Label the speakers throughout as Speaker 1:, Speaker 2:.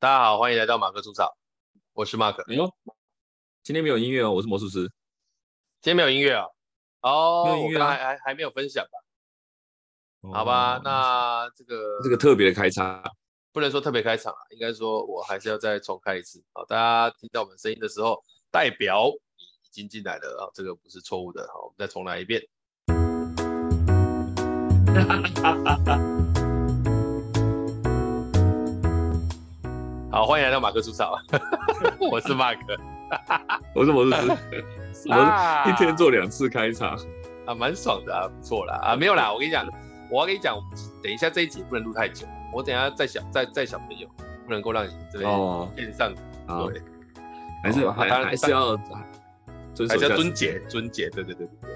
Speaker 1: 大家好，欢迎来到马克出场，我是马克。
Speaker 2: 哎呦，今天没有音乐哦，我是魔术师。
Speaker 1: 今天没有音乐啊？哦，没有音乐，还还还没有分享吧？哦、好吧，那这个
Speaker 2: 这个特别的开场，
Speaker 1: 不能说特别开场啊，应该说我还是要再重开一次。好，大家听到我们声音的时候，代表你已经进来了啊，这个不是错误的。好，我们再重来一遍。好，欢迎来到马克出草，我是马克，
Speaker 2: 我是魔术师，我一天做两次开场，
Speaker 1: 啊，蛮爽的啊，不错啦，啊，没有啦，我跟你讲，我要跟你讲，等一下这一集不能录太久，我等一下再小再再小朋友，不能够让你这边线上，
Speaker 2: 哦、对，还是还还是要
Speaker 1: 还是要尊节尊节，对对对对对，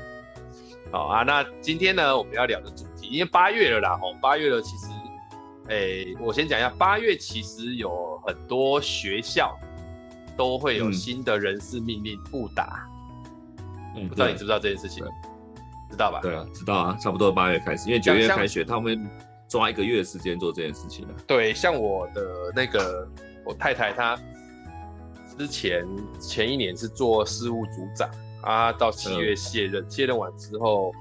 Speaker 1: 好啊，那今天呢，我们要聊的主题，因为八月了啦，哦，八月了，其实。哎、欸，我先讲一下，八月其实有很多学校都会有新的人事命令不打。嗯，不知道你知不知道这件事情？知道吧？
Speaker 2: 对啊，知道啊，差不多八月开始，因为九月开学，他们会抓一个月的时间做这件事情的。
Speaker 1: 对，像我的那个我太太，她之前前一年是做事务组长啊，到七月卸任，嗯、卸任完之后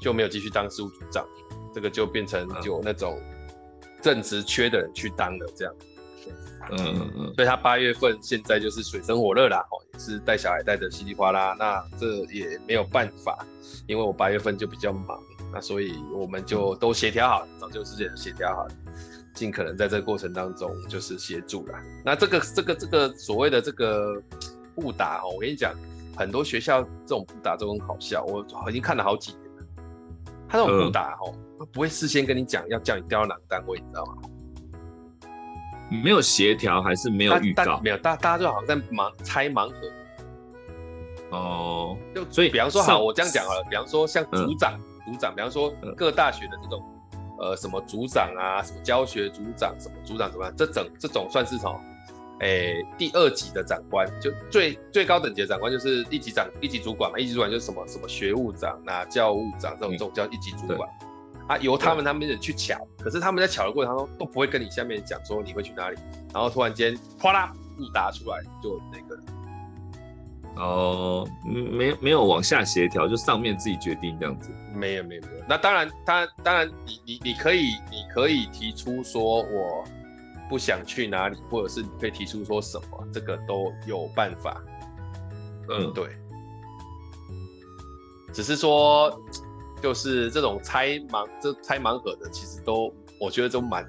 Speaker 1: 就没有继续当事务组长，这个就变成就那种。正职缺的人去当的这样，嗯嗯嗯，所以他八月份现在就是水深火热啦，哦，也是带小孩带的稀里哗啦，那这也没有办法，因为我八月份就比较忙，那所以我们就都协调好了，早就之前协调好了，尽可能在这个过程当中就是协助啦。那这个这个这个所谓的这个误打哦，我跟你讲，很多学校这种误打都很好笑，我已经看了好几他那种布达哦。他不会事先跟你讲要叫你调到哪个单位，你知道吗？
Speaker 2: 没有协调还是没有预告？
Speaker 1: 没有，大大家就好像在盲猜盲盒。
Speaker 2: 哦，
Speaker 1: 就所以，比方说，好，我这样讲好了。比方说，像组长、嗯、组长，比方说各大学的这种，呃，什么组长啊，什么教学组长，什么组长怎么样？这种这种算是什么？哎、欸，第二级的长官，就最最高等级的长官就是一级长、一级主管嘛。一级主管就是什么什么学务长啊、教务长这种这种叫一级主管。嗯啊，由他们他们人去抢，可是他们在抢的过程当中都不会跟你下面讲说你会去哪里，然后突然间哗啦布达出来就那个，
Speaker 2: 哦，没没有往下协调，就上面自己决定这样子。
Speaker 1: 没有没有没有，那当然他当然你你你可以你可以提出说我不想去哪里，或者是你可以提出说什么，这个都有办法。嗯，对，只是说。就是这种猜盲，这猜盲盒的，其实都我觉得都蛮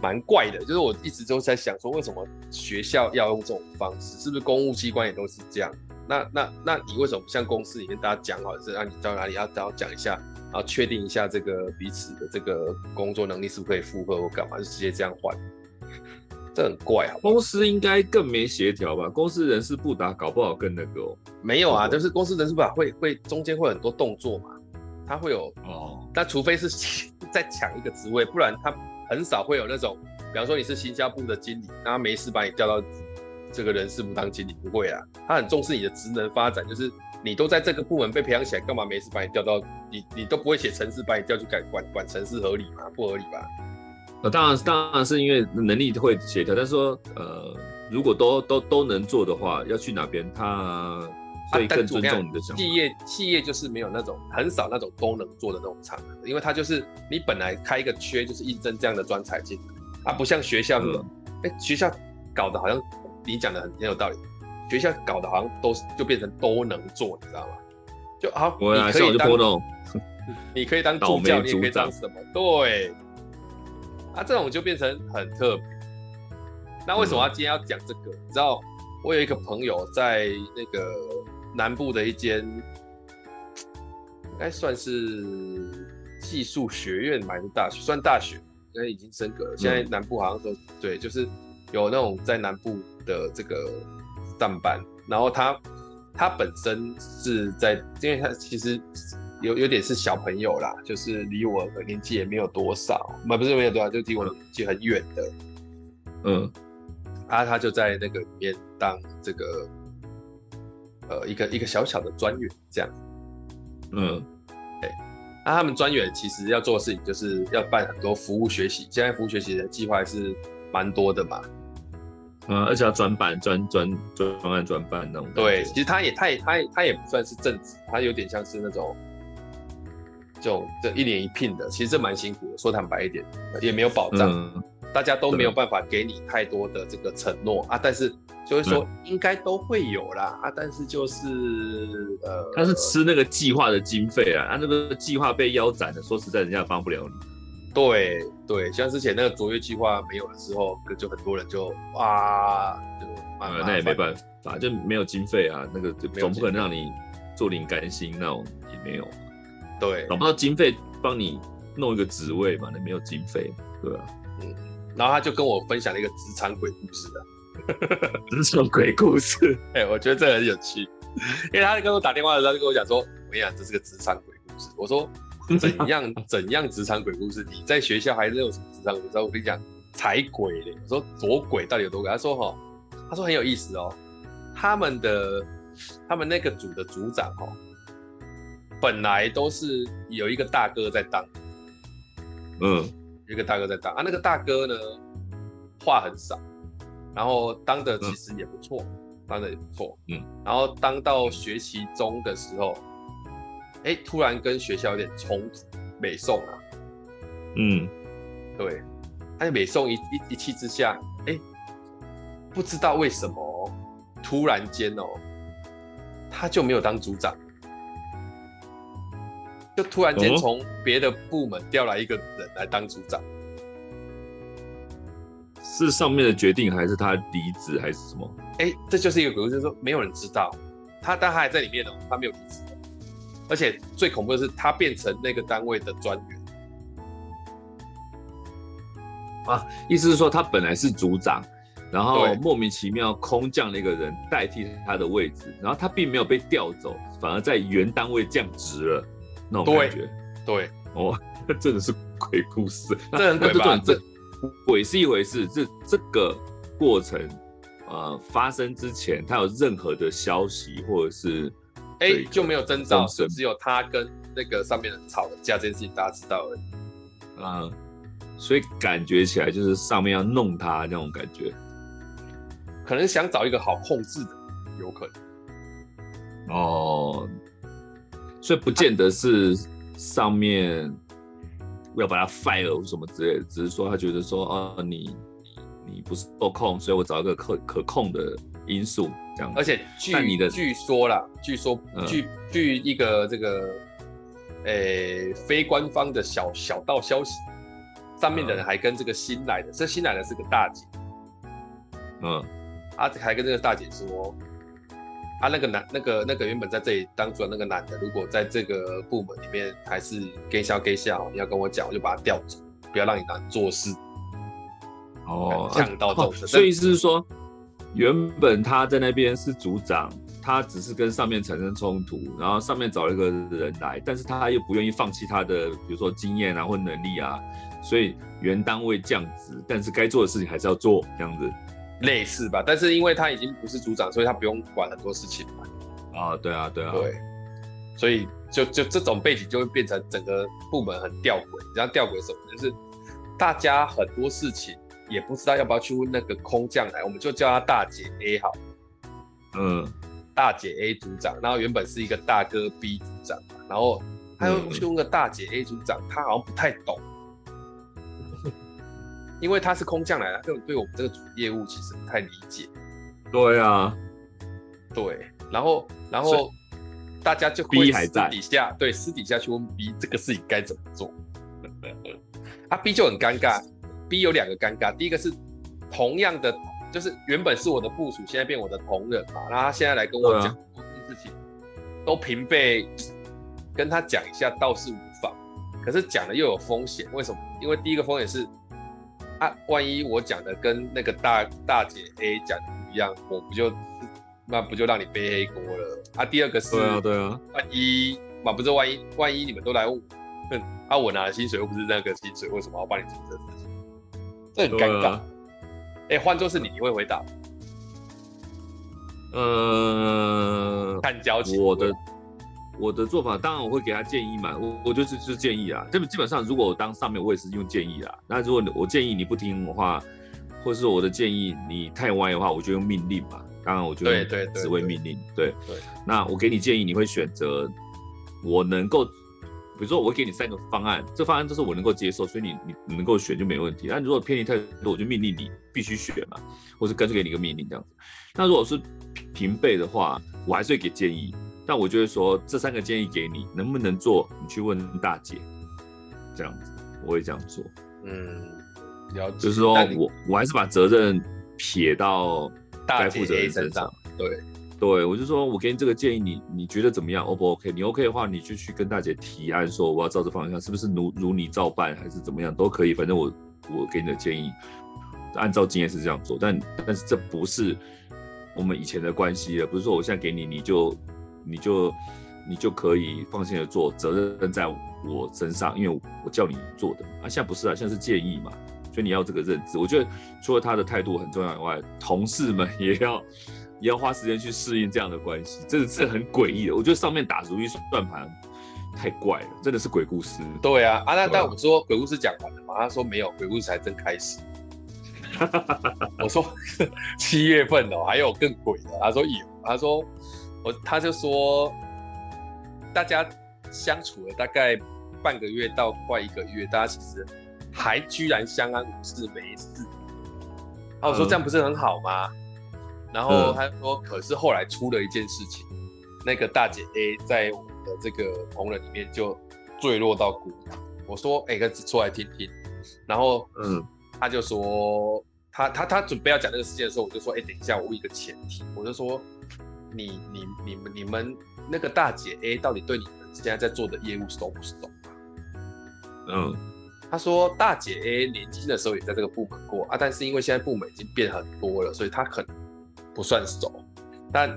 Speaker 1: 蛮怪的。就是我一直都在想说，为什么学校要用这种方式？是不是公务机关也都是这样？那那那你为什么不像公司里面大家讲好是让你到哪里要要讲一下，然后确定一下这个彼此的这个工作能力是不是可以负荷或干嘛，就直接这样换？这很怪啊！
Speaker 2: 公司应该更没协调吧？公司人事部打搞不好更那个哦。
Speaker 1: 没有啊，就是公司人事布达会会中间会很多动作嘛，他会有哦。但除非是 在抢一个职位，不然他很少会有那种，比方说你是新加部的经理，那他没事把你调到这个人事部当经理，不会啊。他很重视你的职能发展，就是你都在这个部门被培养起来，干嘛没事把你调到你你都不会写程式，把你调去改管管程式合理吗？不合理吧？
Speaker 2: 呃，当然，当然是因为能力会协调，但是说，呃，如果都都都能做的话，要去哪边，他会更尊重你的想法。
Speaker 1: 企业企业就是没有那种很少那种都能做的那种场，因为他就是你本来开一个缺，就是应征这样的专才进来，啊，不像学校那种，哎、嗯欸，学校搞得好像你讲的很很有道理，学校搞得好像都就变成都能做，你知道吗？就好，
Speaker 2: 我 你可以当，
Speaker 1: 你可以当助教，你也可以当什么，对。啊、这种就变成很特别。那为什么他今天要讲这个？嗯、你知道，我有一个朋友在那个南部的一间，应该算是技术学院还是大学，算大学，因为已经升格了。现在南部好像说，对，就是有那种在南部的这个上班。然后他他本身是在，因为他其实。有有点是小朋友啦，就是离我的年纪也没有多少，不不是没有多少，就离我的年纪很远的，嗯，啊，他就在那个里面当这个，呃，一个一个小小的专员这样，嗯，对，那、啊、他们专员其实要做的事情就是要办很多服务学习，现在服务学习的计划是蛮多的嘛。
Speaker 2: 嗯，而且要转板、转转转案转板那种。
Speaker 1: 对，其实他也他也他也他也不算是正职，他有点像是那种，这种这一年一聘的，其实这蛮辛苦的。说坦白一点，也没有保障，嗯、大家都没有办法给你太多的这个承诺啊。但是就是说应该都会有啦、嗯、啊，但是就是呃，
Speaker 2: 他是吃那个计划的经费啊，他那个计划被腰斩了，说实在，人家帮不了你。
Speaker 1: 对对，像之前那个卓越计划没有了之后，就很多人就哇，就
Speaker 2: 啊，那也没办法，就没有经费啊，那个总不可能让你做领甘心那种也没有。
Speaker 1: 对，
Speaker 2: 找不到经费帮你弄一个职位嘛，那没有经费，对啊？
Speaker 1: 嗯，然后他就跟我分享了一个职场鬼故事的，
Speaker 2: 职场鬼故事，
Speaker 1: 哎，我觉得这很有趣，因为他跟我打电话的时候就跟我讲说，我跟你讲，这是个职场鬼故事，我说。怎样怎样职场鬼故事？你在学校还是有什么职场鬼故事？我跟你讲，才鬼嘞！我说多鬼到底有多鬼？他说哈，他说很有意思哦。他们的他们那个组的组长哦，本来都是有一个大哥在当，
Speaker 2: 嗯，
Speaker 1: 有一个大哥在当啊。那个大哥呢，话很少，然后当的其实也不错，嗯、当的也不错，嗯。然后当到学期中的时候。哎，突然跟学校有点冲突，美送啊，
Speaker 2: 嗯，
Speaker 1: 对，他就美送一一一气之下，哎，不知道为什么，突然间哦，他就没有当组长，就突然间从别的部门调来一个人来当组长，
Speaker 2: 是上面的决定还是他离职还是什么？
Speaker 1: 哎，这就是一个鬼故事，就是说没有人知道，他但他还在里面哦，他没有离职。而且最恐怖的是，他变成那个单位的专员
Speaker 2: 啊！意思是说，他本来是组长，然后莫名其妙空降了一个人代替他的位置，然后他并没有被调走，反而在原单位降职了，那种感觉。
Speaker 1: 对，
Speaker 2: 哦，那 真的是鬼故事，
Speaker 1: 这很鬼吧？
Speaker 2: 这，这鬼是一回事，这这个过程呃发生之前，他有任何的消息或者是？
Speaker 1: 哎，就没有征兆，就只有他跟那个上面的人吵了架，这件事情大家知道而已。
Speaker 2: 嗯，所以感觉起来就是上面要弄他那种感觉，
Speaker 1: 可能想找一个好控制的，有可
Speaker 2: 能。哦，所以不见得是上面要把他 fire 什么之类的，只是说他觉得说啊，你你不是受控，所以我找一个可可控的。因素这样，
Speaker 1: 而且据你的据说啦，据说据据一个这个，诶、欸、非官方的小小道消息，上面的人还跟这个新来的，这新来的是个大姐，
Speaker 2: 嗯，
Speaker 1: 他还跟这个大姐说，啊那个男那个那个原本在这里当主任那个男的，如果在这个部门里面还是给笑给笑，你要跟我讲，我就把他调走，不要让你难做事。
Speaker 2: 哦，
Speaker 1: 讲到这种、哦，
Speaker 2: 所以是说。原本他在那边是组长，他只是跟上面产生冲突，然后上面找了一个人来，但是他又不愿意放弃他的，比如说经验啊或能力啊，所以原单位降职，但是该做的事情还是要做，这样子，
Speaker 1: 类似吧。但是因为他已经不是组长，所以他不用管很多事情嘛。
Speaker 2: 啊，对啊，对啊，
Speaker 1: 对。所以就就这种背景就会变成整个部门很吊诡，你知道吊诡什么？就是大家很多事情。也不知道要不要去问那个空降来，我们就叫他大姐 A 好。
Speaker 2: 嗯，
Speaker 1: 大姐 A 组长，然后原本是一个大哥 B 组长，然后他又去问个大姐 A 组长，他好像不太懂，因为他是空降来的，对对我们这个组业务其实不太理解。
Speaker 2: 对啊，
Speaker 1: 对，然后然后大家就会私底下对私底下去问 B 这个事情该怎么做，啊 B 就很尴尬。B 有两个尴尬，第一个是同样的，就是原本是我的部署，现在变我的同仁嘛，然后他现在来跟我讲事情，都平辈跟他讲一下倒是无妨，可是讲了又有风险，为什么？因为第一个风险是啊，万一我讲的跟那个大大姐 A 讲的不一样，我不就那不就让你背黑锅了？啊，第二个是，
Speaker 2: 对啊对啊，
Speaker 1: 万一嘛不是万一万一你们都来问我，哼，啊我拿的薪水又不是那个薪水，为什么要帮你做这？这很尴尬。哎、啊，换做是你，你会回答？
Speaker 2: 呃，
Speaker 1: 看交情。
Speaker 2: 我的我的做法，当然我会给他建议嘛。我我就是就是建议啊。这基本上，如果我当上面，我也是用建议啊。那如果我建议你不听的话，或者是我的建议你太歪的话，我就用命令嘛。当然我就用指挥命令，对对，对。那我给你建议，你会选择我能够，比如说我会给你三个方案，这方案都是我能够接受，所以你你你能够选就没问题。那如果偏离太多，我就命令你必须选嘛，或是干脆给你一个命令这样子。那如果是平辈的话，我还是会给建议，但我就会说这三个建议给你，能不能做，你去问大姐，这样子我会这样做。
Speaker 1: 嗯，了解。
Speaker 2: 就是说我我还是把责任撇到。大负责人身上，
Speaker 1: 对，
Speaker 2: 对我就说，我给你这个建议，你你觉得怎么样？O 不 OK？你 OK 的话，你就去跟大姐提案，说我要照这方向，是不是如如你照办，还是怎么样都可以。反正我我给你的建议，按照经验是这样做，但但是这不是我们以前的关系了，不是说我现在给你，你就你就你就可以放心的做，责任在我身上，因为我叫你做的啊，现在不是啊，现在是建议嘛。所以你要这个认知，我觉得除了他的态度很重要以外，同事们也要也要花时间去适应这样的关系，这是很诡异的。我觉得上面打如意算盘太怪了，真的是鬼故事。
Speaker 1: 对啊，啊那但我说鬼故事讲完了嘛？他说没有，鬼故事才正开始。我说七月份哦，还有更鬼的。他说有，他说我他就说大家相处了大概半个月到快一个月，大家其实。还居然相安无事没事，啊，我说这样不是很好吗？然后他说，可是后来出了一件事情，那个大姐 A 在我们的这个同仁里面就坠落到谷底。我说，哎，哥出来听听。然后，嗯，他就说，他他他准备要讲这个事件的时候，我就说，哎，等一下，我问一个前提，我就说，你你你们你们那个大姐 A 到底对你们现在在做的业务熟不熟？嗯。他说：“大姐 A 年轻的时候也在这个部门过啊，但是因为现在部门已经变很多了，所以他可能不算熟。但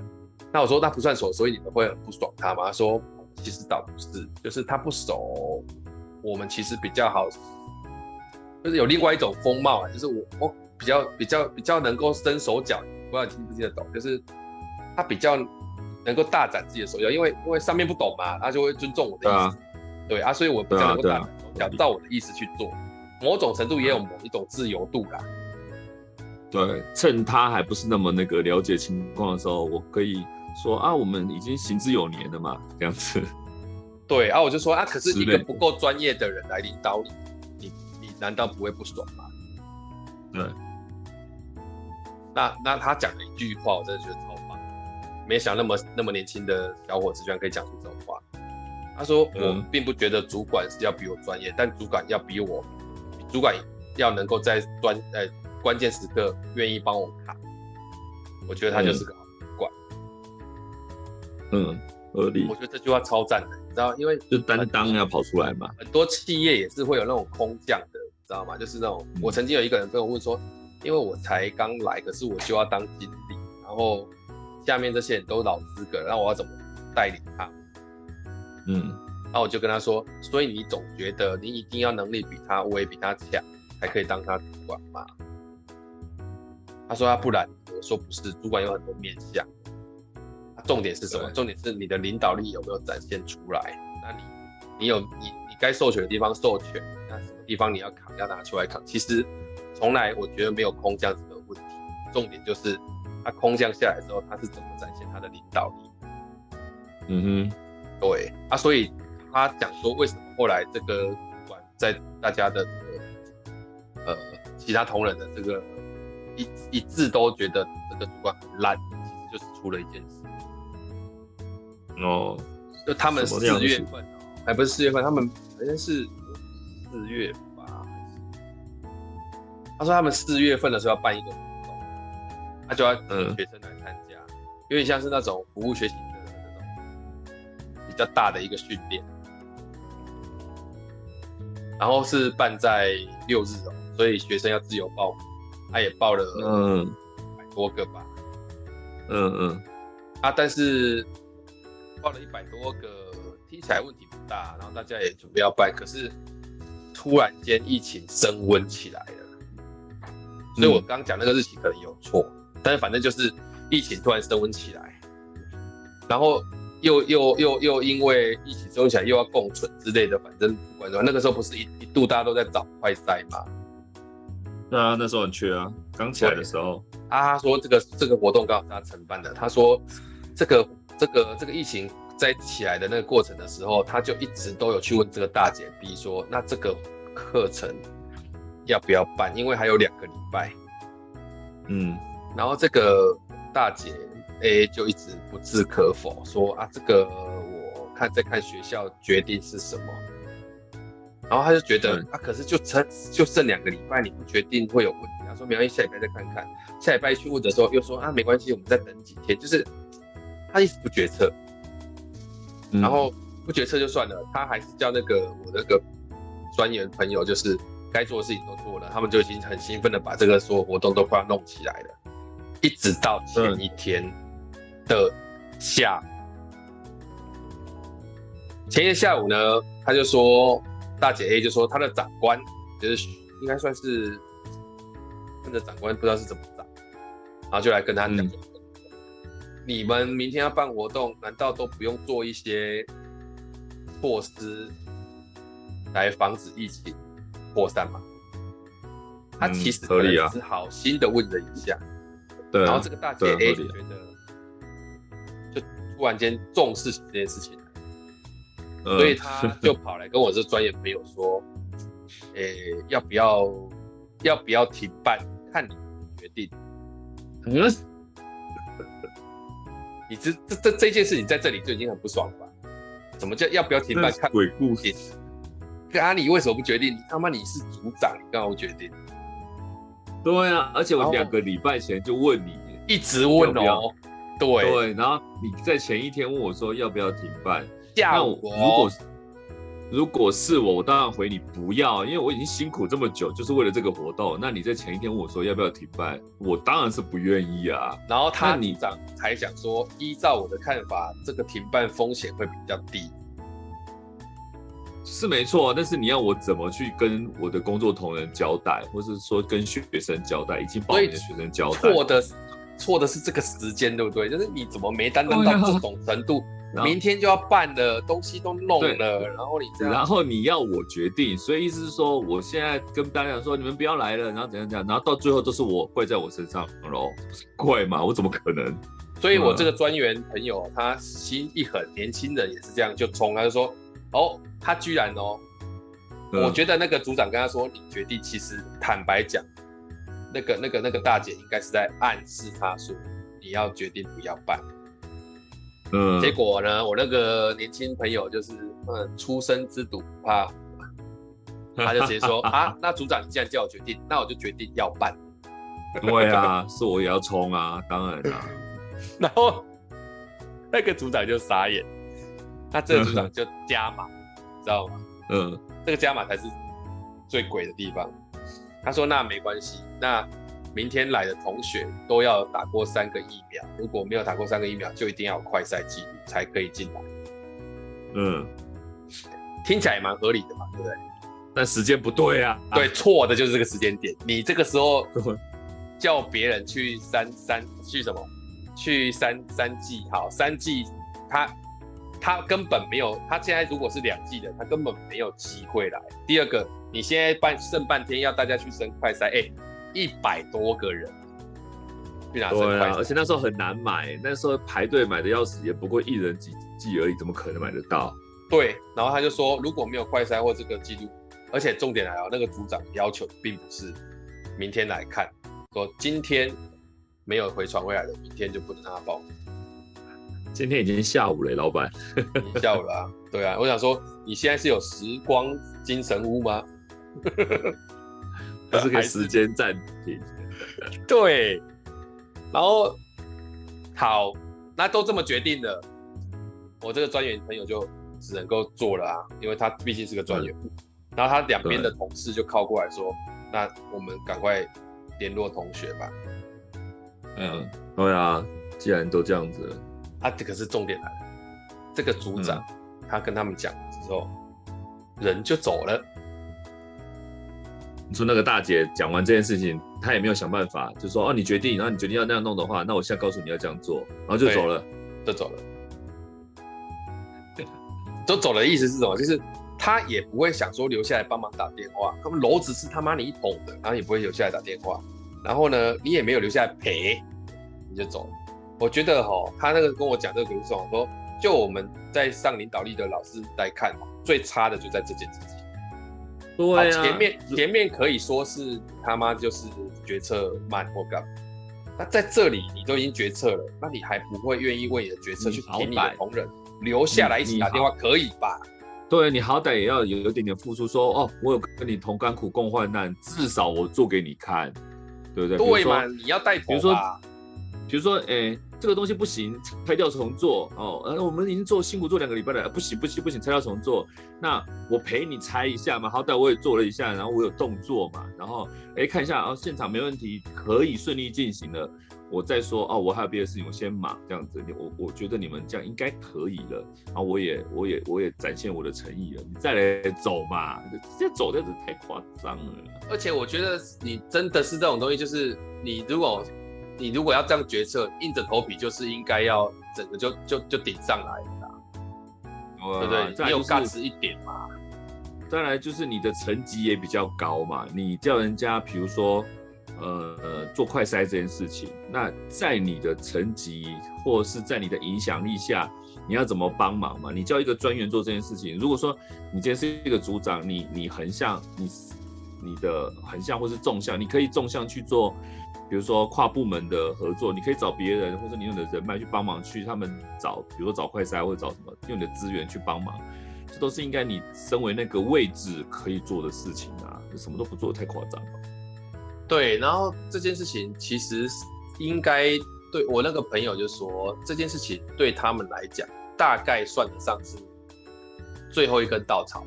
Speaker 1: 那我说那不算熟，所以你们会很不爽他吗？他说其实倒不是，就是他不熟，我们其实比较好，就是有另外一种风貌啊，就是我我比较比较比较能够伸手脚，不知道你听不听得懂？就是他比较能够大展自己的手脚，因为因为上面不懂嘛，他就会尊重我的意思。啊对啊，所以我比较能够大展手脚，照我的意思去做，某种程度也有某一种自由度啦。
Speaker 2: 对，趁他还不是那么那个了解情况的时候，我可以说啊，我们已经行之有年了嘛，这样子。
Speaker 1: 对啊，我就说啊，可是一个不够专业的人来领导你，你你难道不会不爽吗？
Speaker 2: 对。
Speaker 1: 那那他讲了一句话，我真的觉得超棒，没想那么那么年轻的小伙子居然可以讲出这种话。他说：“我们并不觉得主管是要比我专业，嗯，但主管要比我，主管要能够在专呃关键时刻愿意帮我卡。我觉得他就是个好主管。
Speaker 2: 嗯，合理。
Speaker 1: 我觉得这句话超赞的，你知道，因为
Speaker 2: 就担当要跑出来嘛。
Speaker 1: 很多企业也是会有那种空降的，你知道吗？就是那种，嗯，我曾经有一个人跟我问说，因为我才刚来，可是我就要当经理，然后下面这些人都老资格，那我要怎么带领他？”
Speaker 2: 嗯，
Speaker 1: 那我就跟他说，所以你总觉得你一定要能力比他，我也比他强，才可以当他主管吗？他说他，不然，我说不是，主管有很多面向，重点是什么？重点是你的领导力有没有展现出来？那你，你有你你该授权的地方授权，那什么地方你要扛要拿出来扛？其实从来我觉得没有空降这个问题，重点就是他空降下来之后，他是怎么展现他的领导力？
Speaker 2: 嗯哼。
Speaker 1: 对啊，所以他讲说，为什么后来这个主管在大家的这个呃其他同仁的这个一一致都觉得这个主管很烂，其实就是出了一件事。
Speaker 2: 哦，
Speaker 1: 就他们四月份，还不是四月份，他们好像是四月吧。他说他们四月份的时候要办一个活动，他就要请学生来参加，嗯，有点像是那种服务学习的那种。比较大的一个训练，然后是办在六日哦，所以学生要自由报，他也报了嗯。百多个吧，
Speaker 2: 嗯嗯，
Speaker 1: 啊，但是报了一百多个，听起来问题不大，然后大家也准备要办，可是突然间疫情升温起来了，所以我刚讲那个日期可能有错，但是反正就是疫情突然升温起来，然后。又又又又因为一起收起来，又要共存之类的，反正那个时候不是一一度大家都在找快筛嘛，
Speaker 2: 对啊，那时候很缺啊，刚起来的时候。
Speaker 1: 啊，他说这个这个活动刚好是他承办的，他说这个这个这个疫情在起来的那个过程的时候，他就一直都有去问这个大姐 B 说，那这个课程要不要办？因为还有两个礼拜。
Speaker 2: 嗯，然
Speaker 1: 后这个大姐 A 就一直不置可否，说啊，这个我看再看学校决定是什么。然后他就觉得，啊，可是就剩就剩两个礼拜，你不决定会有问题。他说没关系，下礼拜再看看。下礼拜去问的时候，又说啊，没关系，我们再等几天。就是他一直不决策，然后不决策就算了，他还是叫那个我那个专员朋友，就是该做的事情都做了，他们就已经很兴奋的把这个所有活动都快要弄起来了，一直到前一天的下午，前一天下午呢，他就说。大姐 A 就说，她的长官就是应该算是跟着长官，不知道是怎么长，然后就来跟他讲，嗯、你们明天要办活动，难道都不用做一些措施来防止疫情扩散吗？他其实可能是好心的问了一下，对、嗯，然后这个大姐 A 就觉得，就突然间重视这件事情。所以他就跑来跟我这专业朋友说，诶、欸，要不要要不要停办？看你决定。嗯，你这这这这件事情在这里就已经很不爽了吧？什么叫要不要停办？看
Speaker 2: 鬼故事。
Speaker 1: 阿里为什么不决定？你他妈你是组长，你干嘛不决定？
Speaker 2: 对啊，而且我两个礼拜前就问你，
Speaker 1: 一直问哦、喔。要要
Speaker 2: 对对，然后你在前一天问我说要不要停
Speaker 1: 办。
Speaker 2: 如果如果是我，我当然回你不要，因为我已经辛苦这么久，就是为了这个活动。那你在前一天问我说要不要停办，我当然是不愿意啊。
Speaker 1: 然后他你长才想说，依照我的看法，这个停办风险会比较低，
Speaker 2: 是没错。但是你要我怎么去跟我的工作同仁交代，或是说跟学生交代，已经报名的学生交代，错
Speaker 1: 的错的是这个时间，对不对？就是你怎么没担当到这种程度？明天就要办了，东西都弄了，然后你这样，
Speaker 2: 然后你要我决定，所以意思是说，我现在跟大家说，你们不要来了，然后怎样怎样，然后到最后都是我怪在我身上喽，怪嘛？我怎么可能？
Speaker 1: 所以我这个专员朋友，他心一狠，年轻人也是这样，就冲，他就说，哦，他居然哦，我觉得那个组长跟他说，你决定，其实坦白讲，那个那个那个大姐应该是在暗示他说，你要决定不要办。嗯，结果呢，我那个年轻朋友就是，嗯，初生之犊不怕虎，他就直接说啊，那组长你既然叫我决定，那我就决定要办。
Speaker 2: 对啊，是我也要冲啊，当然啊。
Speaker 1: 然后那个组长就傻眼，那这个组长就加码，知道吗？嗯，这个加码才是最鬼的地方。他说那没关系，那。明天来的同学都要打过三个疫苗，如果没有打过三个疫苗，就一定要有快筛记录才可以进来。
Speaker 2: 嗯，
Speaker 1: 听起来也蛮合理的嘛，对不对？
Speaker 2: 但时间不对啊。
Speaker 1: 对，错的就是这个时间点。你这个时候 叫别人去三三去什么？去三三季好，三季他他根本没有，他现在如果是两季的，他根本没有机会来。第二个，你现在半剩半天要大家去升快筛，哎。一百多个人，对啊，
Speaker 2: 而且那时候很难买，那时候排队买的要死，也不过一人几季而已，怎么可能买得到？
Speaker 1: 对，然后他就说，如果没有快筛或这个记录，而且重点来了，那个组长要求并不是明天来看，说今天没有回传回来的，明天就不能让他报。
Speaker 2: 今天已经下午了，老
Speaker 1: 板，下午了啊？对啊，我想说，你现在是有时光精神屋吗？
Speaker 2: 这是个时间暂停，
Speaker 1: 对，然后好，那都这么决定了，我这个专员朋友就只能够做了啊，因为他毕竟是个专员，嗯、然后他两边的同事就靠过来说，那我们赶快联络同学吧。
Speaker 2: 嗯，对啊，既然都这样子了，
Speaker 1: 啊，这可是重点来了，这个组长、嗯、他跟他们讲之后，人就走了。
Speaker 2: 你说那个大姐讲完这件事情，她也没有想办法，就说哦，你决定，然后你决定要那样弄的话，那我现在告诉你要这样做，然后就走了，
Speaker 1: 就走了。都走了意思是什么？就是他也不会想说留下来帮忙打电话，他们楼子是他妈你捅的，然后也不会留下来打电话，然后呢，你也没有留下来陪，你就走了。我觉得哈，他那个跟我讲这个故事，我说就我们在上领导力的老师来看，最差的就在这件事情。
Speaker 2: 对啊，
Speaker 1: 前面前面可以说是他妈就是决策慢或干嘛，那在这里你都已经决策了，那你还不会愿意为你的决策去挺你的同仁留下来一起打电话，可以吧？
Speaker 2: 对，你好歹也要有有点点付出说，说哦，我有跟你同甘苦共患难，至少我做给你看，对不对？
Speaker 1: 对嘛，你要带头，
Speaker 2: 比如说，比如说，哎，这个东西不行，拆掉重做哦。呃，我们已经做辛苦做两个礼拜了，不行不行不行，拆掉重做。那我陪你拆一下嘛，好歹我也做了一下，然后我有动作嘛，然后哎看一下哦，现场没问题，可以顺利进行了。我再说哦，我还有别的事情，我先忙这样子。你我我觉得你们这样应该可以了。然后我也我也我也展现我的诚意了。你再来走嘛，直接走这样子太夸张了。
Speaker 1: 而且我觉得你真的是这种东西，就是你如果你如果要这样决策，硬着头皮就是应该要整个就就就顶上来的，对不对？你有价值一点嘛。
Speaker 2: 再来就是你的层级也比较高嘛，你叫人家比如说。呃呃，做快筛这件事情，那在你的层级或是在你的影响力下，你要怎么帮忙嘛？你叫一个专员做这件事情，如果说你今天是一个组长，你你横向，你你的横向或是纵向，你可以纵向去做，比如说跨部门的合作，你可以找别人或者你用的人脉去帮忙，去他们找，比如说找快筛或者找什么，用你的资源去帮忙，这都是应该你身为那个位置可以做的事情啊，什么都不做太夸张了。
Speaker 1: 对，然后这件事情其实应该对我那个朋友就说，这件事情对他们来讲，大概算得上是最后一根稻草。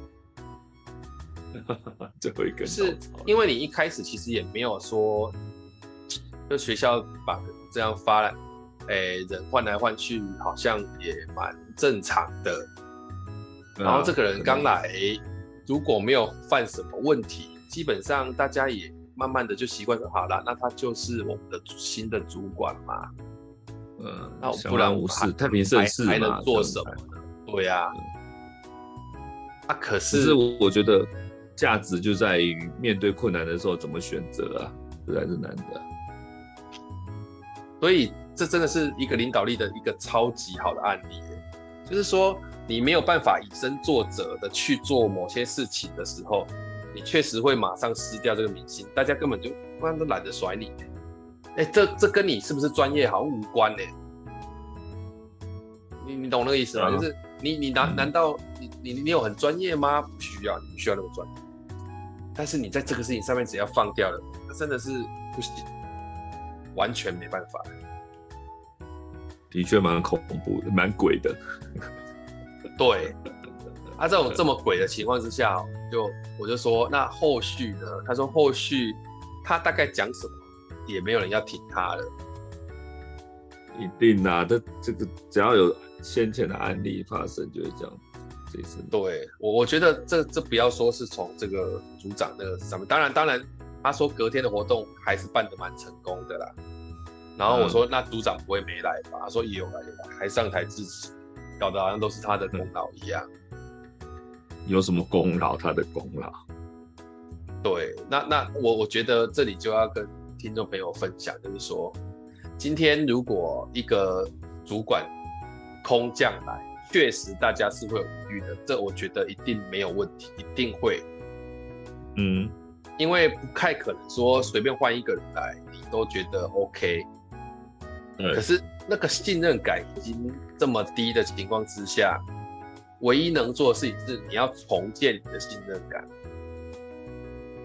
Speaker 2: 最后一根
Speaker 1: 是因为你一开始其实也没有说，就学校把这样发来，哎，人换来换去，好像也蛮正常的。然后这个人刚来，如果没有犯什么问题，基本上大家也。慢慢的就习惯就好了，那他就是我们的新的主管嘛。
Speaker 2: 嗯，那不然无事，太平盛世
Speaker 1: 还能做什么呢？对呀。啊，可是，
Speaker 2: 是我觉得价值就在于面对困难的时候怎么选择啊，实在是难的。
Speaker 1: 所以这真的是一个领导力的一个超级好的案例，就是说你没有办法以身作则的去做某些事情的时候。你确实会马上失掉这个明星，大家根本就不然都懒得甩你。哎，这这跟你是不是专业好像无关呢？你你懂那个意思吗？嗯、就是你你难难道你你你有很专业吗？不需要，你不需要那么专业。但是你在这个事情上面只要放掉了，那真的是不行，完全没办法。
Speaker 2: 的确蛮恐怖的，蛮鬼的。
Speaker 1: 对。他、啊、这种这么鬼的情况之下，就我就说，那后续呢？他说后续他大概讲什么，也没有人要听他了。
Speaker 2: 一定啊，这这个只要有先前的案例发生，就是这样。这次
Speaker 1: 对我，我觉得这这不要说是从这个组长那个上面，当然当然，他说隔天的活动还是办得蛮成功的啦。然后我说、嗯、那组长不会没来吧？他说也有来有来，还上台致辞，搞得好像都是他的功劳一样。嗯
Speaker 2: 有什么功劳？他的功劳。
Speaker 1: 对，那那我我觉得这里就要跟听众朋友分享，就是说，今天如果一个主管空降来，确实大家是会有疑虑的，这我觉得一定没有问题，一定会。
Speaker 2: 嗯，
Speaker 1: 因为不太可能说随便换一个人来，你都觉得 OK。
Speaker 2: 嗯。
Speaker 1: 可是那个信任感已经这么低的情况之下。唯一能做的事情是你要重建你的信任感。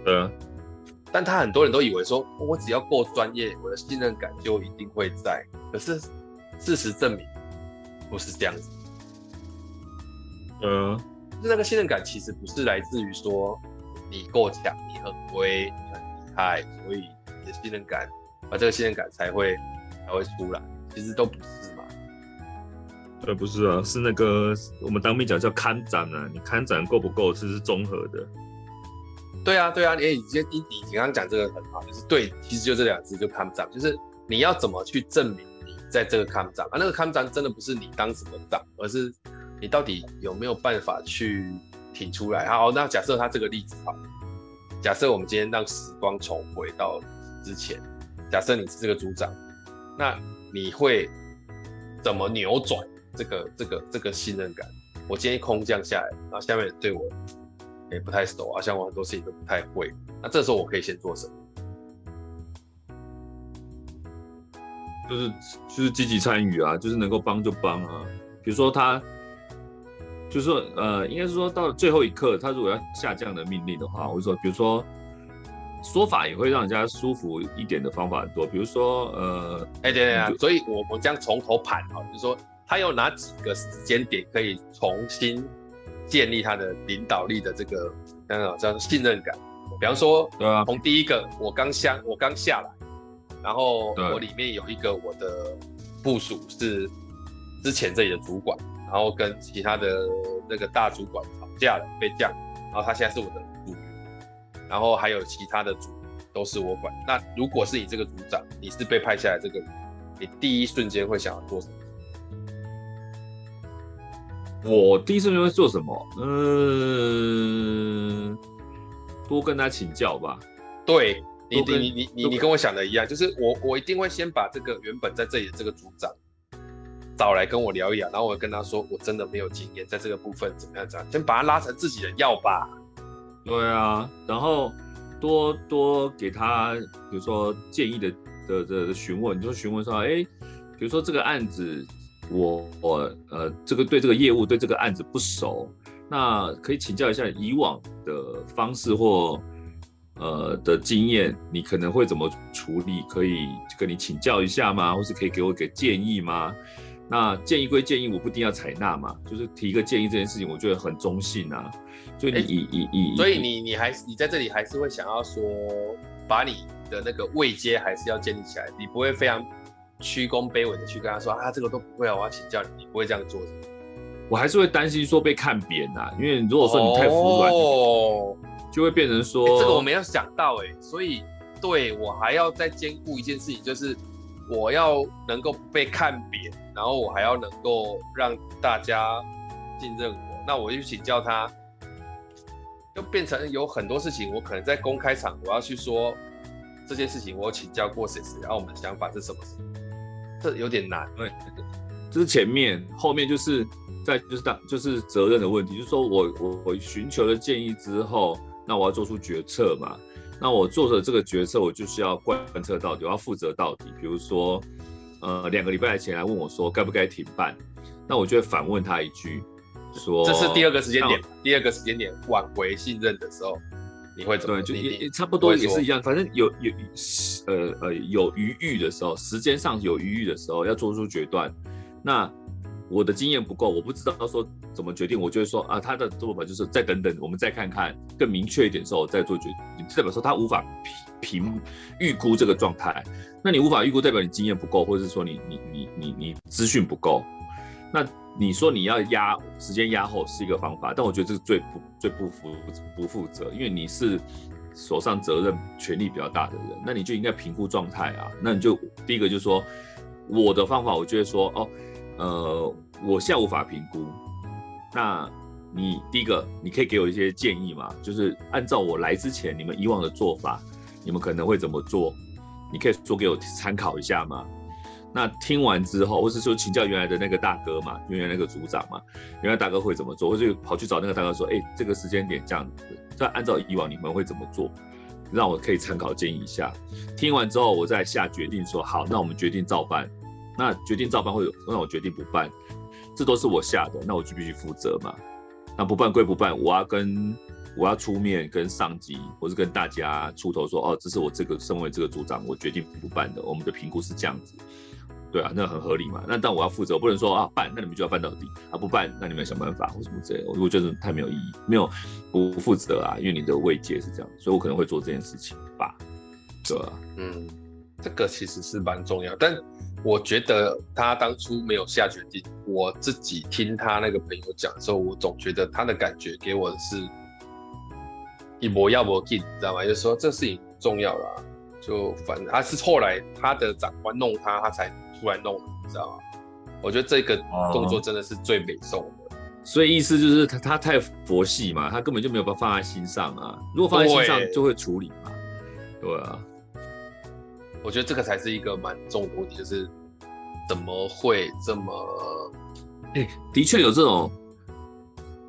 Speaker 2: 嗯，
Speaker 1: 但他很多人都以为说，我只要够专业，我的信任感就一定会在。可是事实证明不是这样子。
Speaker 2: 嗯，
Speaker 1: 就是那个信任感其实不是来自于说你够强，你很威，你很厉害，所以你的信任感，而这个信任感才会才会出来。其实都不是嘛。
Speaker 2: 呃，不是啊，是那个我们当面讲叫看展啊，你看展够不够，这是综合的。
Speaker 1: 对啊，对啊，你你你你刚刚讲这个很好，就是对，其实就这两个字就看展，就是你要怎么去证明你在这个看展啊？那个看展真的不是你当什么长，而是你到底有没有办法去挺出来。好，那假设他这个例子好，假设我们今天让时光重回到之前，假设你是这个组长，那你会怎么扭转这个这个这个信任感？我今天空降下来，然后下面对我也不太熟啊，像我很多事情都不太会，那这时候我可以先做什么？
Speaker 2: 就是就是积极参与啊，就是能够帮就帮啊。比如说他，就是说呃，应该是说到了最后一刻，他如果要下这样的命令的话，我就说，比如说说法也会让人家舒服一点的方法很多。比如说呃，
Speaker 1: 哎、欸、对对啊，所以我们将从头盘啊，就是说他有哪几个时间点可以重新建立他的领导力的这个刚刚叫信任感。比方说，对啊，从第一个我刚下我刚下来。然后我里面有一个我的部署是之前这里的主管，然后跟其他的那个大主管吵架了，被降，然后他现在是我的组员，然后还有其他的组都是我管。那如果是你这个组长，你是被派下来这个，你第一瞬间会想要做什么？
Speaker 2: 我第一瞬间会做什么？嗯，多跟他请教吧。
Speaker 1: 对。你你你你你跟我想的一样，就是我我一定会先把这个原本在这里的这个组长找来跟我聊一聊，然后我跟他说，我真的没有经验，在这个部分怎么样？这样先把他拉成自己的要吧。
Speaker 2: 对啊，然后多多给他，比如说建议的的的询问，你就询问说，哎，比如说这个案子，我我呃这个对这个业务对这个案子不熟，那可以请教一下以往的方式或。呃的经验，你可能会怎么处理？可以跟你请教一下吗？或是可以给我给建议吗？那建议归建议，我不一定要采纳嘛。就是提一个建议这件事情，我觉得很中性啊。所以你以以以，
Speaker 1: 所以你你还是你在这里还是会想要说，把你的那个位阶还是要建立起来，你不会非常屈躬卑微的去跟他说啊，这个都不会啊，我要请教你，你不会这样做的。
Speaker 2: 我还是会担心说被看扁啊，因为如果说你太服软。哦就会变成说，
Speaker 1: 欸、这个我没有想到哎、欸，所以对我还要再兼顾一件事情，就是我要能够被看扁，然后我还要能够让大家信任我。那我就请教他，就变成有很多事情，我可能在公开场我要去说这件事情，我请教过谁谁，然后我们的想法是什么？这有点难。对，
Speaker 2: 这是前面，后面就是在就是当就是责任的问题，就是说我我我寻求了建议之后。那我要做出决策嘛？那我做的这个决策，我就是要贯彻到底，我要负责到底。比如说，呃，两个礼拜前来问我说该不该停办，那我就会反问他一句，说
Speaker 1: 这是第二个时间点，第二个时间点挽回信任的时候，你会怎么？
Speaker 2: 对，就也差不多也是一样，反正有有呃呃有余裕的时候，时间上有余裕的时候要做出决断。那我的经验不够，我不知道说怎么决定，我就会说啊，他的做法就是再等等，我们再看看更明确一点之后再做决定。代表说他无法评评预估这个状态，那你无法预估，代表你经验不够，或者是说你你你你你资讯不够。那你说你要压时间压后是一个方法，但我觉得这是最不最不负不负责，因为你是手上责任权力比较大的人，那你就应该评估状态啊。那你就第一个就是说我的方法，我就会说哦。呃，我现在无法评估。那你第一个，你可以给我一些建议吗？就是按照我来之前你们以往的做法，你们可能会怎么做？你可以说给我参考一下吗？那听完之后，或是说请教原来的那个大哥嘛，原来那个组长嘛，原来大哥会怎么做？或是跑去找那个大哥说，哎，这个时间点这样子，再按照以往你们会怎么做？让我可以参考建议一下。听完之后，我再下决定说，好，那我们决定照办。那决定照办会有，那我决定不办，这都是我下的，那我就必须负责嘛。那不办归不办，我要跟我要出面跟上级，或是跟大家出头说，哦，这是我这个身为这个组长，我决定不办的。我们的评估是这样子，对啊，那很合理嘛。那但我要负责，我不能说啊办，那你们就要办到底啊，不办，那你们想办法或什么之类的。我觉得太没有意义，没有不负责啊，因为你的位阶是这样，所以我可能会做这件事情吧，对啊，
Speaker 1: 嗯，这个其实是蛮重要，但。我觉得他当初没有下决定。我自己听他那个朋友讲的时候，我总觉得他的感觉给我的是一模要不进，你知道吗？就是说这事情重要了，就反正他是后来他的长官弄他，他才出来弄，你知道吗？我觉得这个动作真的是最美送的。
Speaker 2: 所以意思就是他他太佛系嘛，他根本就没有办法放在心上啊。如果放在心上，就会处理嘛。对啊，
Speaker 1: 我觉得这个才是一个蛮重的问题，就是怎么会这么？
Speaker 2: 哎，的确有这种。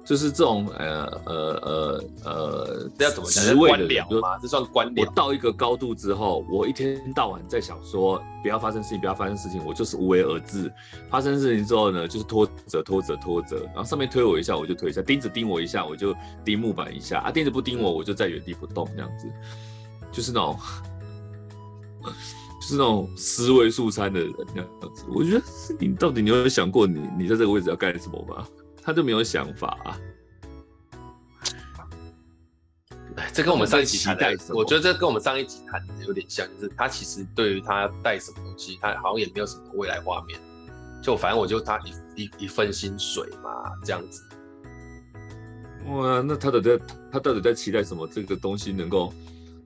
Speaker 2: 就是这种呃呃呃呃，
Speaker 1: 这要怎么讲？职位的人吗？这算官僚？
Speaker 2: 我到一个高度之后，我一天到晚在想说，不要发生事情，不要发生事情，我就是无为而治。发生事情之后呢，就是拖着拖着拖着，然后上面推我一下，我就推一下；钉子钉我一下，我就钉木板一下。啊，钉子不钉我，我就在原地不动，这样子，就是那种，就是那种思维素餐的人那样子。我觉得你到底你有想过你，你你在这个位置要干什么吗？他就没有想法啊！
Speaker 1: 这跟我们上一集谈的，我觉得这跟我们上一集谈的有点像，就是他其实对于他带什么东西，他好像也没有什么未来画面，就反正我就他一一一份薪水嘛，这样子。
Speaker 2: 哇，那他的在他到底在期待什么？这个东西能够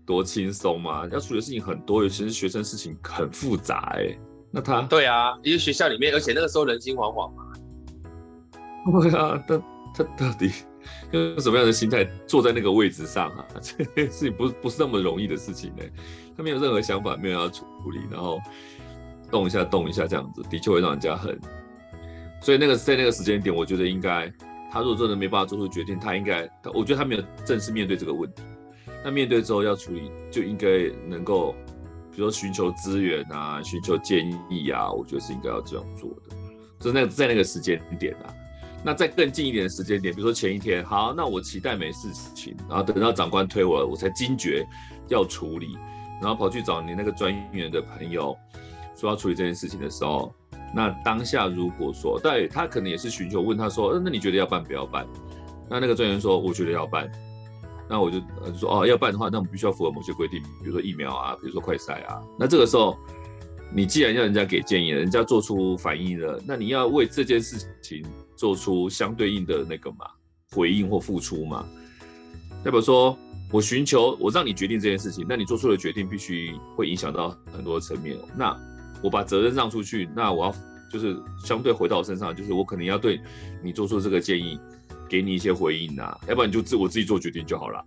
Speaker 2: 多轻松嘛？要处理的事情很多，尤其是学生事情很复杂哎、欸。那他
Speaker 1: 对啊，因为学校里面，而且那个时候人心惶惶嘛。
Speaker 2: 对啊，他他到底 用什么样的心态坐在那个位置上啊？这件事情不不是那么容易的事情呢。他没有任何想法，没有要处理，然后动一下动一下这样子，的确会让人家很。所以那个在那个时间点，我觉得应该，他如果真的没办法做出决定，他应该，我觉得他没有正式面对这个问题。那面对之后要处理，就应该能够，比如说寻求资源啊，寻求建议啊，我觉得是应该要这样做的。就那在那个时间点啊。那在更近一点的时间点，比如说前一天，好，那我期待没事情，然后等到长官推我，我才惊觉要处理，然后跑去找你那个专员的朋友说要处理这件事情的时候，那当下如果说，对，他可能也是寻求问他说，呃，那你觉得要办不要办？那那个专员说，我觉得要办，那我就呃说，哦，要办的话，那我们必须要符合某些规定，比如说疫苗啊，比如说快筛啊，那这个时候。你既然要人家给建议，人家做出反应了，那你要为这件事情做出相对应的那个嘛回应或付出嘛？代表说我寻求我让你决定这件事情，那你做出的决定必须会影响到很多层面。那我把责任让出去，那我要就是相对回到我身上，就是我可能要对你做出这个建议，给你一些回应啊，要不然你就自我自己做决定就好了。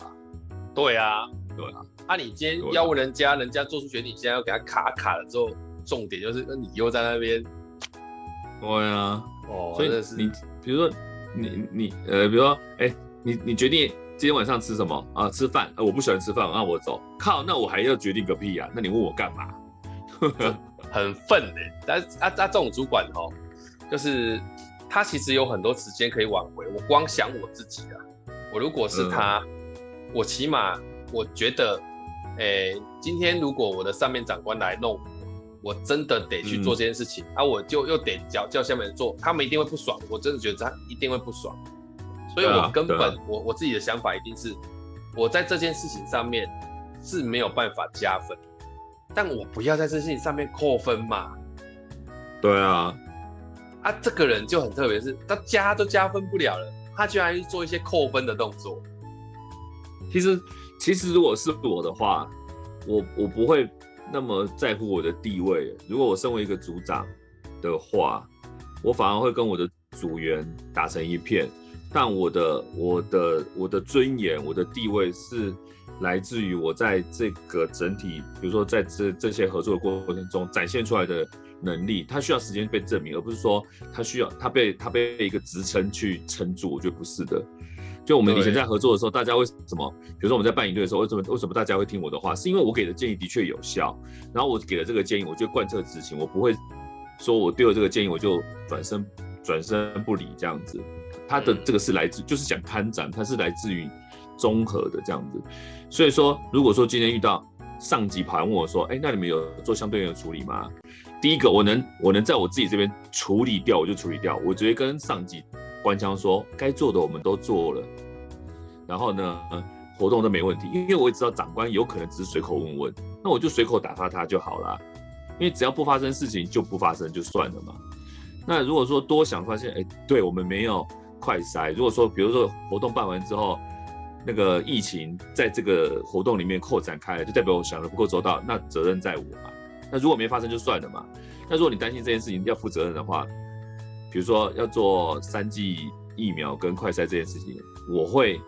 Speaker 1: 对啊，
Speaker 2: 对啊。
Speaker 1: 那、啊、你今天要问人家，人家做出决定，你现在要给他卡卡了之后。重点就是，那你又在那边，
Speaker 2: 对啊，
Speaker 1: 哦，
Speaker 2: 所以你比如说你你呃，比如说哎、欸，你你决定今天晚上吃什么啊？吃饭？啊，我不喜欢吃饭，啊我走。靠，那我还要决定个屁呀？那你问我干嘛？
Speaker 1: 很愤呢。但是啊啊，这种主管哦，就是他其实有很多时间可以挽回。我光想我自己啊，我如果是他，嗯、我起码我觉得，哎、欸，今天如果我的上面长官来弄。我真的得去做这件事情，嗯、啊，我就又得叫叫下面人做，他们一定会不爽。我真的觉得他一定会不爽，所以我根本、啊啊、我我自己的想法一定是，我在这件事情上面是没有办法加分，但我不要在这件事情上面扣分嘛。
Speaker 2: 对啊，
Speaker 1: 啊，这个人就很特别，是他加都加分不了了，他居然做一些扣分的动作。
Speaker 2: 其实其实如果是我的话，我我不会。那么在乎我的地位，如果我身为一个组长的话，我反而会跟我的组员打成一片。但我的、我的、我的尊严、我的地位是来自于我在这个整体，比如说在这这些合作的过程中展现出来的能力，他需要时间被证明，而不是说他需要他被他被一个职称去撑住。我觉得不是的。就我们以前在合作的时候，大家为什么？比如说我们在办营队的时候，为什么为什么大家会听我的话？是因为我给的建议的确有效，然后我给了这个建议，我就贯彻执行，我不会说我丢了这个建议我就转身转身不理这样子。他的这个是来自，就是讲看展，他是来自于综合的这样子。所以说，如果说今天遇到上级盘问我说，哎，那你们有做相对应的处理吗？第一个，我能我能在我自己这边处理掉，我就处理掉，我直接跟上级。官腔说：“该做的我们都做了，然后呢，活动都没问题。因为我也知道长官有可能只是随口问问，那我就随口打发他就好了。因为只要不发生事情就不发生就算了嘛。那如果说多想发现，哎，对我们没有快筛。如果说比如说活动办完之后，那个疫情在这个活动里面扩展开了，就代表我想的不够周到，那责任在我嘛。那如果没发生就算了嘛。那如果你担心这件事情要负责任的话。”比如说要做三剂疫苗跟快筛这件事情，我会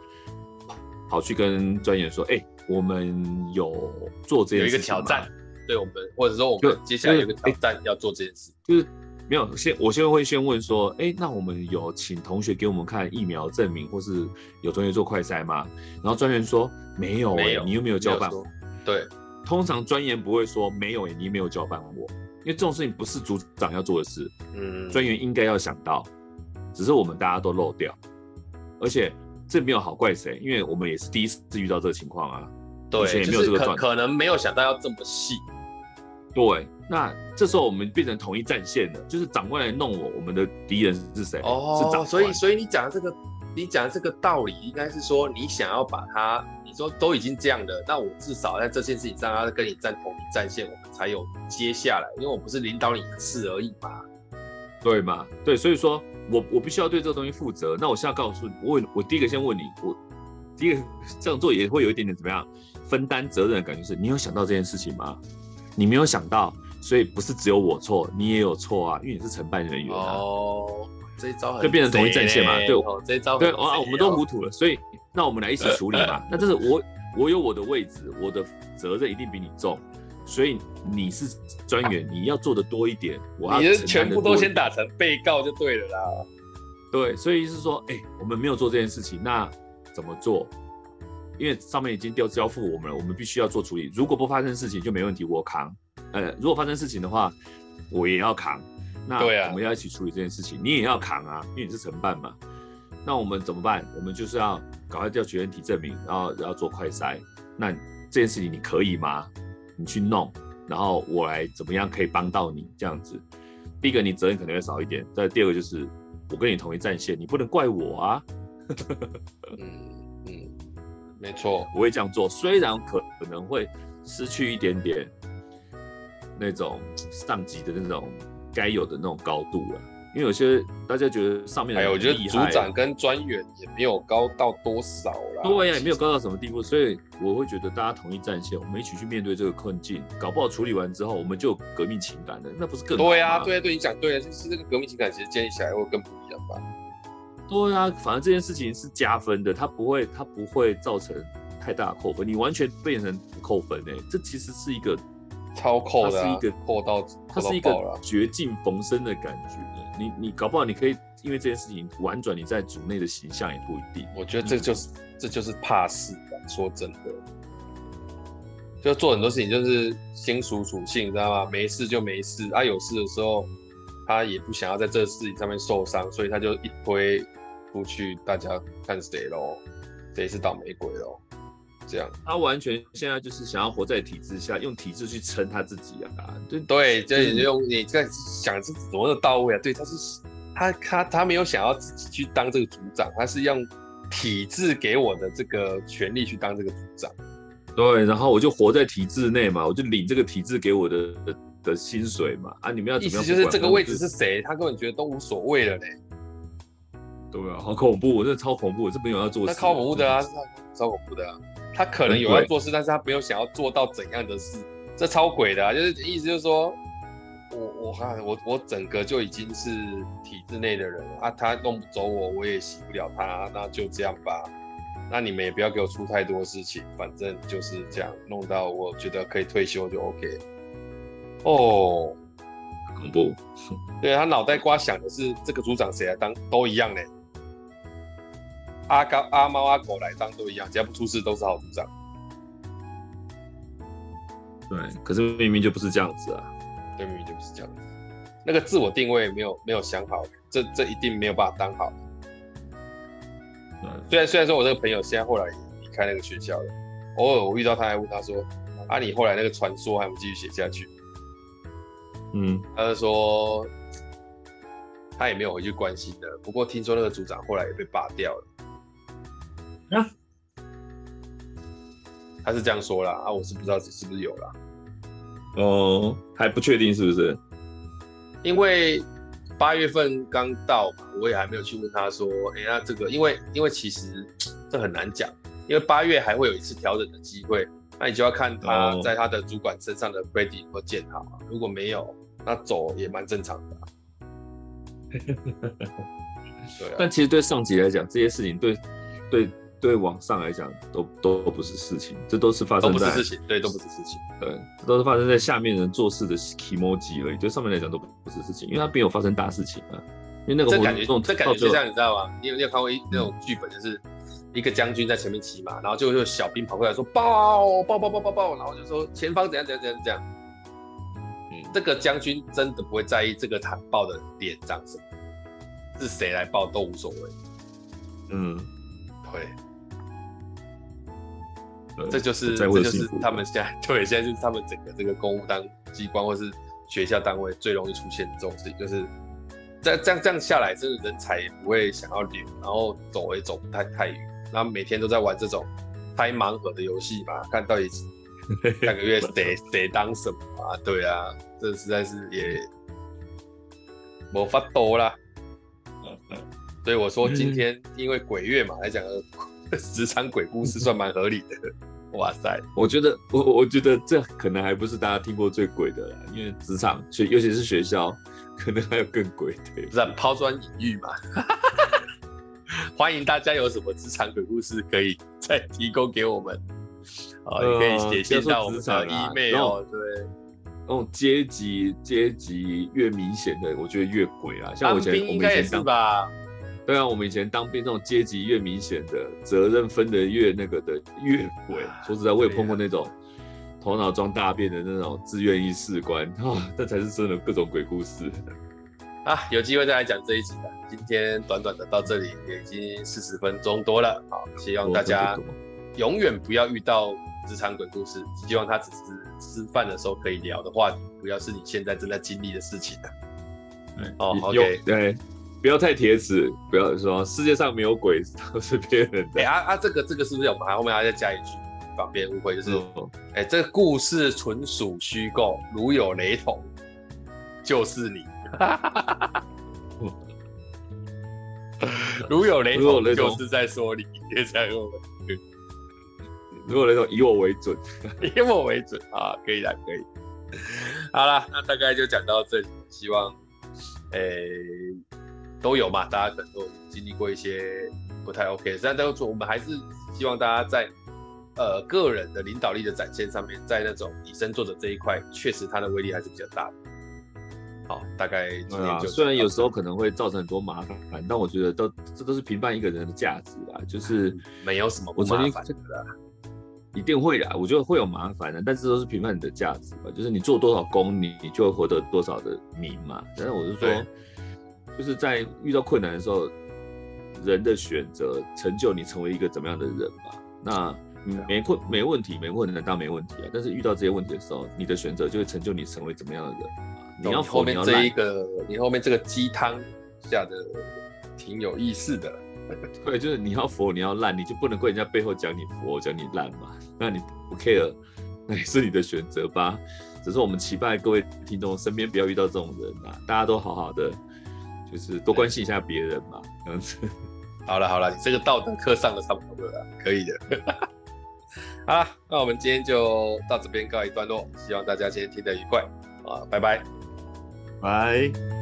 Speaker 2: 跑去跟专员说，哎、欸，我们有做这件事情，有一个挑战，
Speaker 1: 对我们，或者说我们接下来有一个挑战要做这件事，
Speaker 2: 就是没有先，我先会先问说，哎、欸，那我们有请同学给我们看疫苗证明，或是有同学做快筛吗？然后专员说没有、欸，没有，你又没有交办，
Speaker 1: 对，
Speaker 2: 通常专员不会说没有、欸，你没有交办我。因为这种事情不是组长要做的事，嗯，专员应该要想到，只是我们大家都漏掉，而且这没有好怪谁，因为我们也是第一次遇到这个情况啊，
Speaker 1: 对，也没有这个可可能没有想到要这么细，
Speaker 2: 对，那这时候我们变成统一战线了，就是长官来弄我，我们的敌人是谁？
Speaker 1: 哦，是长官，所以所以你讲的这个，你讲的这个道理，应该是说你想要把它。你说都已经这样了，那我至少在这件事情上要跟你站同一战线，我们才有接下来。因为我不是领导你一次而已嘛，
Speaker 2: 对嘛？对，所以说我我必须要对这个东西负责。那我现在告诉你，我我第一个先问你，我第一个这样做也会有一点点怎么样分担责任的感觉是，你有想到这件事情吗？你没有想到，所以不是只有我错，你也有错啊，因为你是承办人员啊。
Speaker 1: 哦，这一招
Speaker 2: 就变成同一战线嘛？对，
Speaker 1: 哦、这一招
Speaker 2: 对啊，我们都糊涂了，所以。那我们来一起处理嘛？那这是我，我有我的位置，我的责任一定比你重，所以你是专员，你要做的多一点。我要
Speaker 1: 你是全部都先打成被告就对了啦。
Speaker 2: 对，所以是说，哎、欸，我们没有做这件事情，那怎么做？因为上面已经调交付我们了，我们必须要做处理。如果不发生事情就没问题，我扛。呃，如果发生事情的话，我也要扛。那我们要一起处理这件事情，你也要扛啊，因为你是承办嘛。那我们怎么办？我们就是要赶快调学员体证明，然后要做快筛。那这件事情你可以吗？你去弄，然后我来怎么样可以帮到你？这样子，第一个你责任可能会少一点，再第二个就是我跟你同一战线，你不能怪我啊。
Speaker 1: 嗯嗯，没错，
Speaker 2: 我会这样做，虽然可可能会失去一点点那种上级的那种该有的那种高度了。因为有些大家觉得上面的，哎，
Speaker 1: 我觉得组长跟专员也没有高到多少啦。
Speaker 2: 对呀，也没有高到什么地步，所以我会觉得大家统一战线，我们一起去面对这个困境，搞不好处理完之后，我们就有革命情感了，那不是更？
Speaker 1: 对呀，对呀，对你讲对了，就是这个革命情感其实建立起来会更不一样吧？
Speaker 2: 对啊，反正这件事情是加分的，它不会，它不会造成太大的扣分，你完全变成不扣分哎，这其实是一个
Speaker 1: 超扣的，
Speaker 2: 是一个
Speaker 1: 扣到，
Speaker 2: 它是一个绝境逢生的感觉。你你搞不好你可以因为这件事情婉转你在组内的形象也不一定。
Speaker 1: 我觉得这就是、嗯、这就是怕事吧。说真的，就做很多事情就是先属属性，你知道吗？没事就没事，啊有事的时候他也不想要在这个事情上面受伤，所以他就一推出去，大家看谁喽，谁是倒霉鬼喽。这样，
Speaker 2: 他完全现在就是想要活在体制下，用体制去撑他自己啊！
Speaker 1: 对对，就用你在想是怎么的到位啊？对，他是他他他没有想要自己去当这个组长，他是用体制给我的这个权利去当这个组长。
Speaker 2: 对，然后我就活在体制内嘛，我就领这个体制给我的的，薪水嘛。啊，你们要怎么样？意思
Speaker 1: 就是这个位置是谁，他根本觉得都无所谓了嘞。
Speaker 2: 对啊，好恐怖！我真的超恐怖，我这朋友要做事。
Speaker 1: 他超恐怖的啊，超恐怖的啊。他可能有在做事，但是他没有想要做到怎样的事，这超鬼的啊！就是意思就是说，我我看我我整个就已经是体制内的人了啊，他弄不走我，我也洗不了他，那就这样吧。那你们也不要给我出太多事情，反正就是这样弄到我觉得可以退休就 OK。哦，
Speaker 2: 恐怖。
Speaker 1: 对，他脑袋瓜想的是这个组长谁来当都一样嘞。阿高、阿猫、阿狗来当都一样，只要不出事都是好组长。
Speaker 2: 对，可是明明就不是这样子啊！
Speaker 1: 对，明明就不是这样子。那个自我定位没有没有想好，这这一定没有办法当好。
Speaker 2: 对，
Speaker 1: 虽然虽然说我这个朋友现在后来离开那个学校了，偶尔我遇到他还问他说：“啊，你后来那个传说还没继续写下去？”
Speaker 2: 嗯，
Speaker 1: 他就说他也没有回去关心的。不过听说那个组长后来也被罢掉了。
Speaker 2: 啊，
Speaker 1: 他是这样说啦，啊，我是不知道是不是有啦，
Speaker 2: 哦，还不确定是不是？
Speaker 1: 因为八月份刚到嘛，我也还没有去问他说，哎、欸，那这个，因为因为其实这很难讲，因为八月还会有一次调整的机会，那你就要看他在他的主管身上的 credit 有没有建好，如果没有，那走也蛮正常的、啊。对、啊，
Speaker 2: 但其实对上级来讲，这些事情对对对往上来讲都都不是事情，这都是发生在
Speaker 1: 都不是事情，对，都不是事情，
Speaker 2: 对，都是发生在下面人做事的 kimoji 而已，对上面来讲都不是事情，因为他没有发生大事情啊。因为那个
Speaker 1: 这感觉，这感觉就像你知道吗？你有你有看过一那种剧本，就是一个将军在前面骑马，然后就会有小兵跑过来说报报报报报报，然后就说前方怎样怎样怎样怎样。嗯，这个将军真的不会在意这个他报的脸长什么，是谁来报都无所谓。嗯，对。这就是这就是他们现在对，现在就是他们整个这个公务当机关或是学校单位最容易出现的这种事情，就是。这样这样这样下来，真的人才也不会想要留，然后走也走不太太远，然后每天都在玩这种猜盲盒的游戏嘛，看到底 下个月得得当什么啊？对啊，这实在是也没法多啦。所以我说今天因为鬼月嘛，来讲个 职场鬼故事算蛮合理的。哇塞，
Speaker 2: 我觉得我我觉得这可能还不是大家听过最鬼的啦，因为职场学尤其是学校。可能还有更鬼的，
Speaker 1: 不是抛砖引玉嘛？欢迎大家有什么职场鬼故事可以再提供给我们，啊、呃，也可以写信到我们的 email。对，
Speaker 2: 那种阶级阶级越明显的，我觉得越鬼啊。像我以前，
Speaker 1: 应该也是吧？
Speaker 2: 对啊，我们以前当兵，这种阶级越明显的，责任分得越那个的越鬼。说实在，我也碰过那种。头脑装大便的那种自愿意士官啊，这才是真的各种鬼故事
Speaker 1: 啊！有机会再来讲这一集的。今天短短的到这里也已经四十分钟多了，好，希望大家永远不要遇到职场鬼故事，希望他只是吃饭的时候可以聊的话题，不要是你现在正在经历的事情的。哦，OK，
Speaker 2: 对，不要太铁齿，不要说世界上没有鬼，都是骗人的。
Speaker 1: 哎啊啊，这个这个是不是我们还后面还要再加一句？方便误会就是，哎、欸，这个故事纯属虚构，如有雷同，就是你。如有雷同，就是在说你。别这样用。
Speaker 2: 如果雷同，以我为准，
Speaker 1: 以我为准啊，可以的，可以。好了，那大概就讲到这里。希望，哎、欸，都有嘛，大家可能都经历过一些不太 OK，但但是我们还是希望大家在。呃，个人的领导力的展现上面，在那种以身作则这一块，确实它的威力还是比较大的。好，大概今天就、啊、
Speaker 2: 虽然有时候可能会造成很多麻烦，但我觉得都这都是评判一个人的价值啊，就是
Speaker 1: 没有什么不麻烦的，
Speaker 2: 一定会的，我觉得会有麻烦的，但是都是评判你的价值吧，就是你做多少功，你你就会获得多少的名嘛。但是我是说，就是在遇到困难的时候，人的选择成就你成为一个怎么样的人嘛。那没困没问题，没困难当然没问题啊。但是遇到这些问题的时候，你的选择就会成就你成为怎么样的人。你要
Speaker 1: 后面这一个，你后面这个鸡汤下的挺有意思的。
Speaker 2: 对，就是你要佛，你要烂，你就不能怪人家背后讲你佛，讲你烂嘛。那你不 care，那也是你的选择吧。只是我们期待各位听众身边不要遇到这种人啊，大家都好好的，就是多关心一下别人嘛，这样子。
Speaker 1: 好了好了，你这个道德课上的差不多了，可以的。好了，那我们今天就到这边告一段落，希望大家今天听得愉快啊，拜拜，
Speaker 2: 拜。